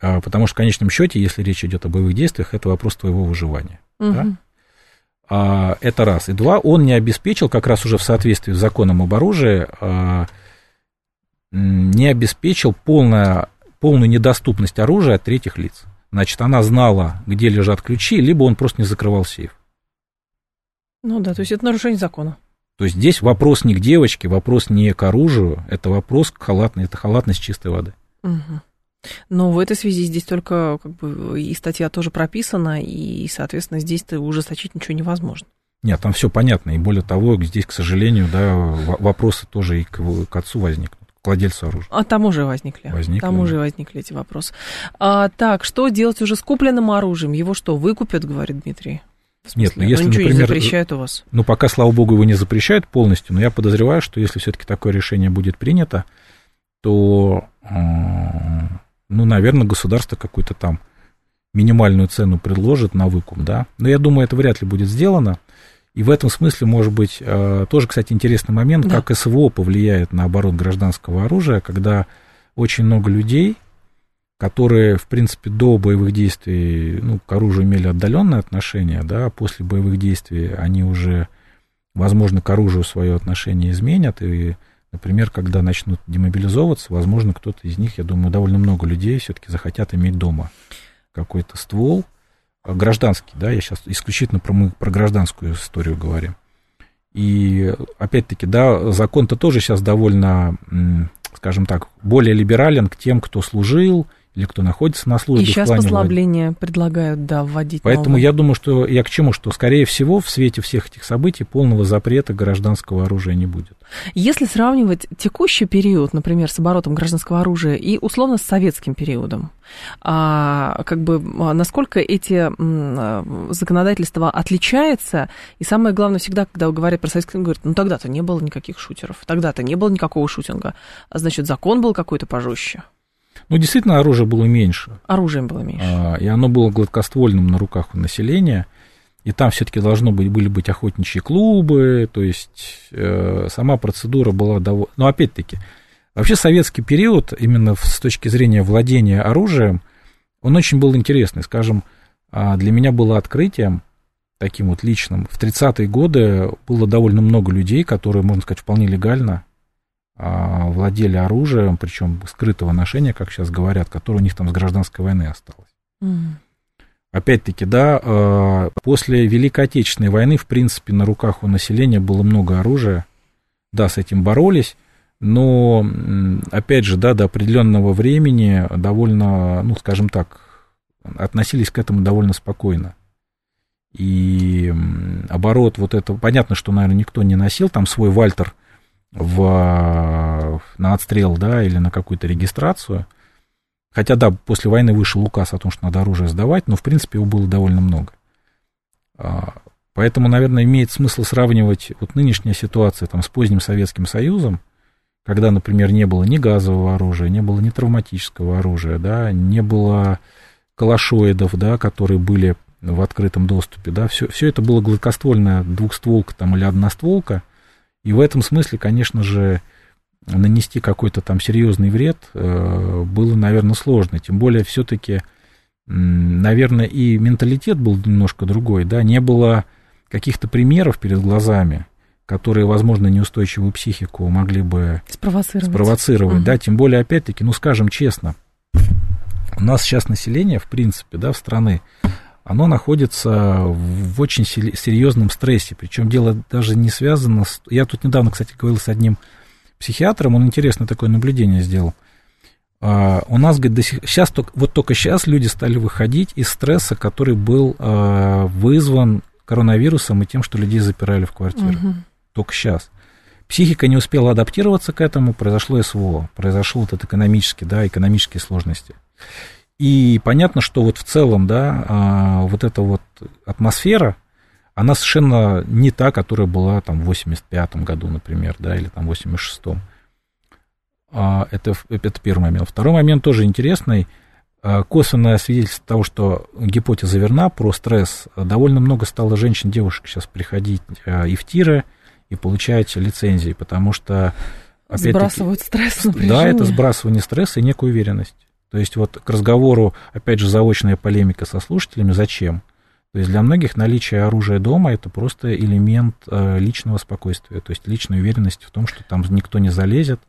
А, потому что в конечном счете, если речь идет о боевых действиях, это вопрос твоего выживания. Угу. Да? А, это раз. И два, он не обеспечил, как раз уже в соответствии с законом об оружии, а, не обеспечил полная, полную недоступность оружия от третьих лиц. Значит, она знала, где лежат ключи, либо он просто не закрывал сейф. Ну да, то есть это нарушение закона. То есть здесь вопрос не к девочке, вопрос не к оружию, это вопрос к халатной, это халатность чистой воды. Угу. Но в этой связи здесь только как бы и статья тоже прописана, и, соответственно, здесь-то ужесточить ничего невозможно. Нет, там все понятно, и более того, здесь, к сожалению, да, вопросы тоже и к, к отцу возникнут к владельцу оружия. А там уже возникли. Возникли. Там да. уже возникли эти вопросы. А, так, что делать уже с купленным оружием? Его что, выкупят, говорит Дмитрий? Нет, ну если, ну, например, не запрещают у вас. Ну, пока, слава богу, его не запрещают полностью, но я подозреваю, что если все-таки такое решение будет принято, то, э, ну, наверное, государство какую-то там минимальную цену предложит на выкуп, да. Но я думаю, это вряд ли будет сделано. И в этом смысле, может быть, э, тоже, кстати, интересный момент, да. как СВО повлияет на оборот гражданского оружия, когда очень много людей которые, в принципе, до боевых действий ну, к оружию имели отдаленное отношение, да, а после боевых действий они уже, возможно, к оружию свое отношение изменят, и, например, когда начнут демобилизовываться, возможно, кто-то из них, я думаю, довольно много людей все-таки захотят иметь дома какой-то ствол, а, гражданский, да, я сейчас исключительно про, мы про гражданскую историю говорим. И, опять-таки, да, закон-то тоже сейчас довольно, скажем так, более либерален к тем, кто служил, или кто находится на службе. И сейчас послабления предлагают, да, вводить. Поэтому новые. я думаю, что я к чему, что, скорее всего, в свете всех этих событий полного запрета гражданского оружия не будет. Если сравнивать текущий период, например, с оборотом гражданского оружия и условно с советским периодом, а, как бы а, насколько эти а, законодательства отличаются, и самое главное всегда, когда говорят про советский, говорят, ну тогда-то не было никаких шутеров, тогда-то не было никакого шутинга, а значит закон был какой-то пожестче. Ну, действительно, оружие было меньше. Оружием было меньше. А, и оно было гладкоствольным на руках у населения. И там все-таки должно быть, были быть охотничьи клубы, то есть э, сама процедура была довольно... Но опять-таки, вообще советский период, именно с точки зрения владения оружием, он очень был интересный. Скажем, э, для меня было открытием, таким вот личным, в 30-е годы было довольно много людей, которые, можно сказать, вполне легально а, владели оружием, причем скрытого ношения, как сейчас говорят, которое у них там с гражданской войны осталось. Mm. Опять-таки, да, а, после Великой Отечественной войны, в принципе, на руках у населения было много оружия. Да, с этим боролись, но, опять же, да, до определенного времени довольно, ну, скажем так, относились к этому довольно спокойно. И оборот вот это, понятно, что, наверное, никто не носил там свой Вальтер – в, на отстрел, да, или на какую-то регистрацию. Хотя, да, после войны вышел указ о том, что надо оружие сдавать, но, в принципе, его было довольно много. А, поэтому, наверное, имеет смысл сравнивать вот нынешняя ситуация там, с поздним Советским Союзом, когда, например, не было ни газового оружия, не было ни травматического оружия, да, не было калашоидов, да, которые были в открытом доступе, да, все, все это было гладкоствольная двухстволка там или одностволка, и в этом смысле, конечно же, нанести какой-то там серьезный вред э, было, наверное, сложно. Тем более, все-таки, наверное, и менталитет был немножко другой, да, не было каких-то примеров перед глазами, которые, возможно, неустойчивую психику могли бы спровоцировать, спровоцировать угу. да, тем более, опять-таки, ну, скажем честно, у нас сейчас население, в принципе, да, в страны, оно находится в очень серьезном стрессе, причем дело даже не связано с... Я тут недавно, кстати, говорил с одним психиатром, он интересное такое наблюдение сделал. Uh, у нас, говорит, до сих, сейчас, только, вот только сейчас люди стали выходить из стресса, который был uh, вызван коронавирусом и тем, что людей запирали в квартиры. Uh-huh. Только сейчас. Психика не успела адаптироваться к этому, произошло СВО, произошел вот этот экономический, да, экономические сложности. И понятно, что вот в целом, да, uh, вот эта вот атмосфера, она совершенно не та, которая была там в 85 году, например, да, или там в 86-м. А, это, это первый момент. Второй момент тоже интересный. А, косвенное свидетельство того, что гипотеза верна про стресс. Довольно много стало женщин, девушек сейчас приходить а, и в тиры, и получать лицензии, потому что... Сбрасывают стресс, напряжение. Да, это сбрасывание стресса и некую уверенность. То есть вот к разговору, опять же, заочная полемика со слушателями, зачем? То есть для многих наличие оружия дома это просто элемент э, личного спокойствия, то есть личной уверенности в том, что там никто не залезет,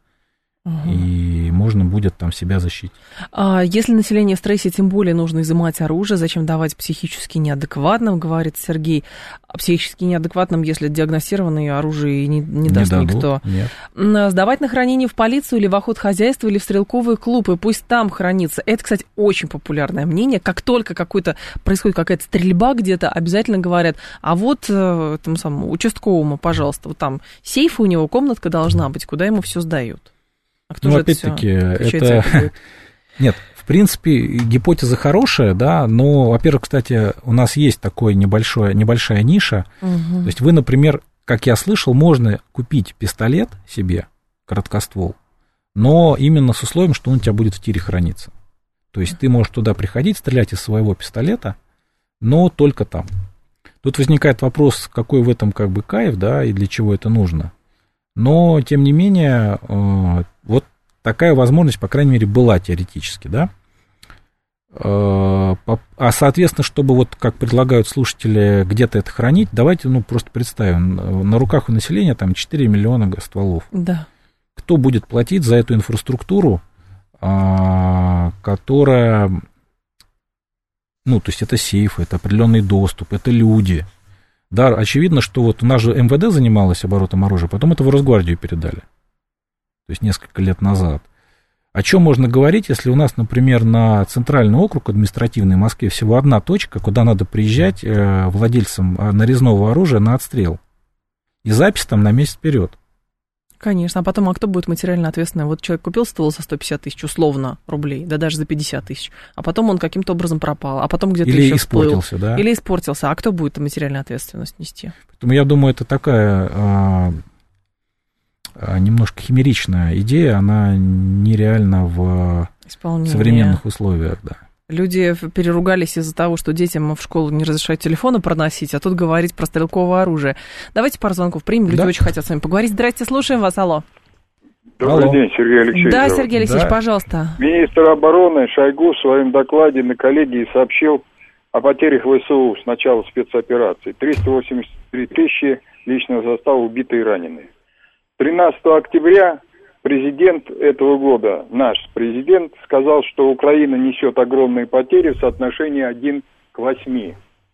Угу. И можно будет там себя защитить. А если население в стрессе, тем более нужно изымать оружие. Зачем давать психически неадекватным, говорит Сергей. А психически неадекватным, если диагностированное оружие не, не, не даст дадут, никто. Нет. Сдавать на хранение в полицию или в охот хозяйства или в стрелковые клубы. Пусть там хранится. Это, кстати, очень популярное мнение. Как только какой-то происходит какая-то стрельба где-то, обязательно говорят, а вот э, там самому участковому, пожалуйста, вот там сейф у него, комнатка должна быть, куда ему все сдают. А кто ну, же опять-таки, это... это... Нет, в принципе, гипотеза хорошая, да, но, во-первых, кстати, у нас есть такой небольшой, небольшая ниша. Угу. То есть вы, например, как я слышал, можно купить пистолет себе, короткоствол, но именно с условием, что он у тебя будет в тире храниться. То есть ты можешь туда приходить, стрелять из своего пистолета, но только там. Тут возникает вопрос, какой в этом как бы кайф, да, и для чего это нужно. Но, тем не менее, э, вот такая возможность, по крайней мере, была теоретически, да. Э, а, соответственно, чтобы вот как предлагают слушатели где-то это хранить, давайте, ну, просто представим, на руках у населения там 4 миллиона стволов. Да. Кто будет платить за эту инфраструктуру, а, которая, ну, то есть это сейфы, это определенный доступ, это люди – да, очевидно, что вот у нас же МВД занималась оборотом оружия, потом это в Росгвардию передали. То есть несколько лет назад. О чем можно говорить, если у нас, например, на центральный округ административный в Москве всего одна точка, куда надо приезжать э, владельцам э, нарезного оружия на отстрел. И запись там на месяц вперед. Конечно, а потом, а кто будет материально ответственный? Вот человек купил ствол за 150 тысяч, условно, рублей, да даже за 50 тысяч, а потом он каким-то образом пропал, а потом где-то Или еще испортился, всплыл. да? Или испортился, а кто будет материальную ответственность нести? Поэтому я думаю, это такая а, а, немножко химеричная идея, она нереальна в Исполнение. современных условиях, да. Люди переругались из-за того, что детям в школу не разрешают телефоны проносить, а тут говорить про стрелковое оружие. Давайте пару звонков примем. Люди да? очень хотят с вами поговорить. Здрасте, слушаем вас. Алло. Добрый Алло. день, Сергей Алексеевич. Да, Сергей Алексеевич, да. пожалуйста. Министр обороны Шойгу в своем докладе на коллегии сообщил о потерях ВСУ с начала спецоперации. 383 тысячи личного состава убиты и ранены. 13 октября президент этого года, наш президент, сказал, что Украина несет огромные потери в соотношении 1 к 8.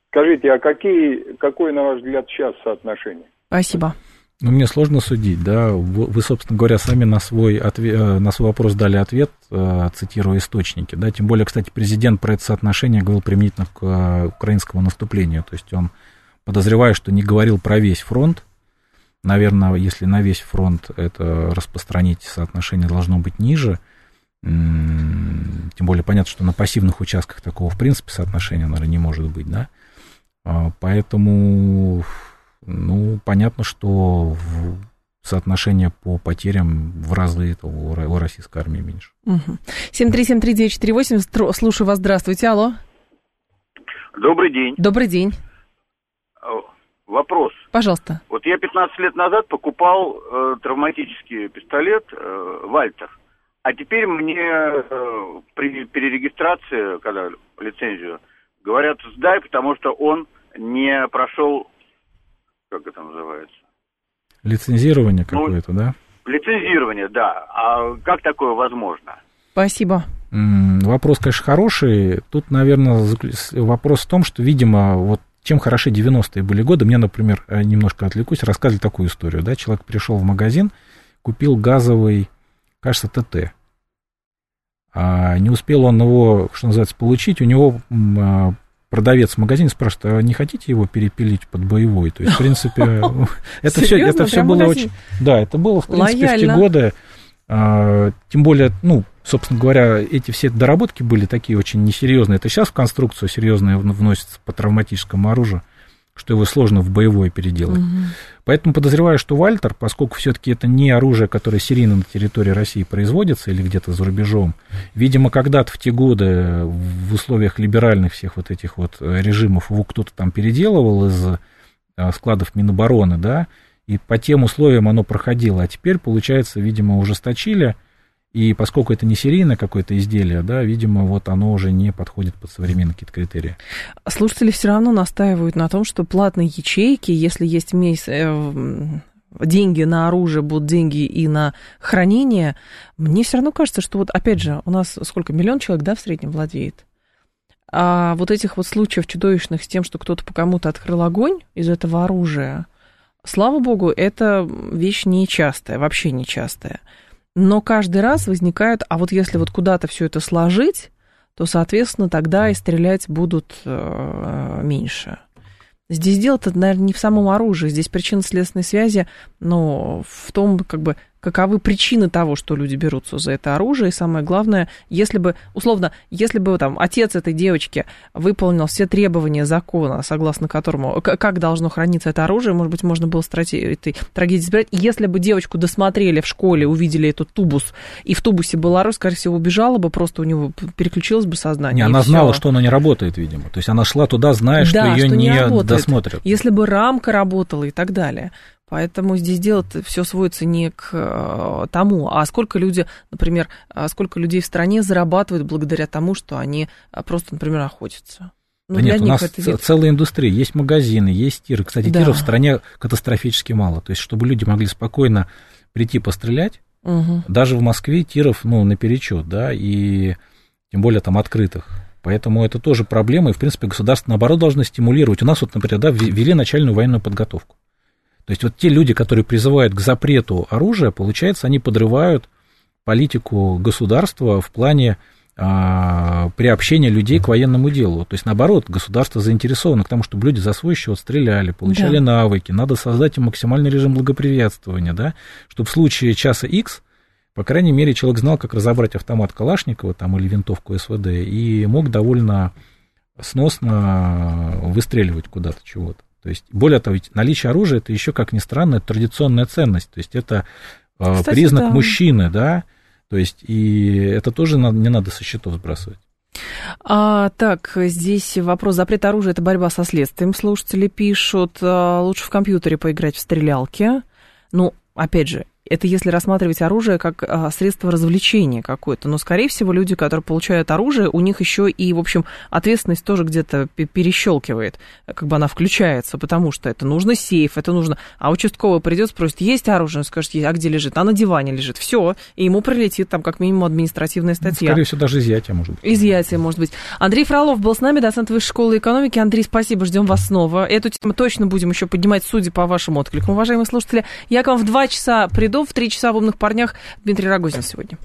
Скажите, а какие, какое, на ваш взгляд, сейчас соотношение? Спасибо. Ну, мне сложно судить, да. Вы, собственно говоря, сами на свой, ответ, э, на свой вопрос дали ответ, э, цитируя источники, да. Тем более, кстати, президент про это соотношение говорил применительно к э, украинскому наступлению. То есть он, подозревая, что не говорил про весь фронт, Наверное, если на весь фронт это распространить, соотношение должно быть ниже. Тем более понятно, что на пассивных участках такого, в принципе, соотношения, наверное, не может быть, да. А, поэтому, ну, понятно, что соотношение по потерям в разы у российской армии меньше. Угу. 7373948, слушаю вас, здравствуйте, алло. Добрый день. Добрый день. Вопрос. Пожалуйста. Вот я 15 лет назад покупал э, травматический пистолет э, «Вальтер». А теперь мне э, при перерегистрации, когда лицензию, говорят, сдай, потому что он не прошел, как это называется? Лицензирование ну, какое-то, да? Лицензирование, да. А как такое возможно? Спасибо. Вопрос, конечно, хороший. Тут, наверное, вопрос в том, что, видимо, вот чем хороши 90-е были годы, мне, например, э, немножко отвлекусь, рассказывали такую историю, да, человек пришел в магазин, купил газовый кажется, ТТ. А не успел он его, что называется, получить, у него а, продавец в магазине спрашивает, а не хотите его перепилить под боевой? То есть, в принципе, это все, это все было очень... Да, это было, в принципе, в те годы. А, тем более, ну, собственно говоря, эти все доработки были такие очень несерьезные. Это сейчас в конструкцию серьезные вносятся по травматическому оружию что его сложно в боевое переделать. Угу. Поэтому подозреваю, что Вальтер, поскольку все-таки это не оружие, которое серийно на территории России производится или где-то за рубежом, видимо, когда-то в те годы в условиях либеральных всех вот этих вот режимов его кто-то там переделывал из а, складов Минобороны, да, и по тем условиям оно проходило, а теперь, получается, видимо, ужесточили, и поскольку это не серийное какое-то изделие, да, видимо, вот оно уже не подходит под современные какие-то критерии. Слушатели все равно настаивают на том, что платные ячейки, если есть месяц, э, деньги на оружие, будут деньги и на хранение, мне все равно кажется, что вот опять же, у нас сколько, миллион человек, да, в среднем владеет? А вот этих вот случаев чудовищных с тем, что кто-то по кому-то открыл огонь из этого оружия, слава богу, это вещь нечастая, вообще нечастая но каждый раз возникает, а вот если вот куда-то все это сложить, то, соответственно, тогда и стрелять будут э, меньше. Здесь дело-то, наверное, не в самом оружии, здесь причина следственной связи, но в том, как бы, каковы причины того, что люди берутся за это оружие, и самое главное, если бы, условно, если бы там отец этой девочки выполнил все требования закона, согласно которому, как должно храниться это оружие, может быть, можно было с этой трагедии избирать, если бы девочку досмотрели в школе, увидели этот тубус, и в тубусе был оружие, скорее всего, убежала бы, просто у него переключилось бы сознание. Не, она знала, что оно не работает, видимо. То есть она шла туда, зная, что ее что не, не досмотрят. Если бы рамка работала и так далее. Поэтому здесь дело все сводится не к э, тому, а сколько люди, например, а сколько людей в стране зарабатывают благодаря тому, что они а, просто, например, охотятся. Ну, да нет, у нас вид... целая индустрия, есть магазины, есть тиры. Кстати, да. тиров в стране катастрофически мало. То есть, чтобы люди могли спокойно прийти пострелять, угу. даже в Москве тиров, ну, наперечет, да, и тем более там открытых. Поэтому это тоже проблема, и, в принципе, государство, наоборот, должно стимулировать. У нас вот, например, да, ввели начальную военную подготовку. То есть вот те люди, которые призывают к запрету оружия, получается, они подрывают политику государства в плане а, приобщения людей к военному делу. То есть, наоборот, государство заинтересовано к тому, чтобы люди за свой счет стреляли, получали да. навыки. Надо создать им максимальный режим благоприветствования, да, чтобы в случае часа X, по крайней мере, человек знал, как разобрать автомат Калашникова там, или винтовку СВД, и мог довольно сносно выстреливать куда-то чего-то. То есть, более того, ведь наличие оружия это еще, как ни странно, традиционная ценность. То есть это а, Кстати, признак да. мужчины, да. То есть, и это тоже не надо со счетов сбрасывать. А, так, здесь вопрос. Запрет оружия – это борьба со следствием. Слушатели пишут, а, лучше в компьютере поиграть в стрелялки. Ну, опять же, это если рассматривать оружие как а, средство развлечения какое-то. Но, скорее всего, люди, которые получают оружие, у них еще и, в общем, ответственность тоже где-то перещелкивает, как бы она включается, потому что это нужно сейф, это нужно... А участковый придет, спросит, есть оружие? Он скажет, а где лежит? А на диване лежит. Все, и ему прилетит там как минимум административная ну, статья. Скорее всего, даже изъятие может быть. Изъятие может быть. Андрей Фролов был с нами, доцент Высшей школы экономики. Андрей, спасибо, ждем вас снова. Эту тему точно будем еще поднимать, судя по вашим откликам. Уважаемые слушатели, я к вам в два часа приду в три часа в «Умных парнях» Дмитрий Рогозин сегодня.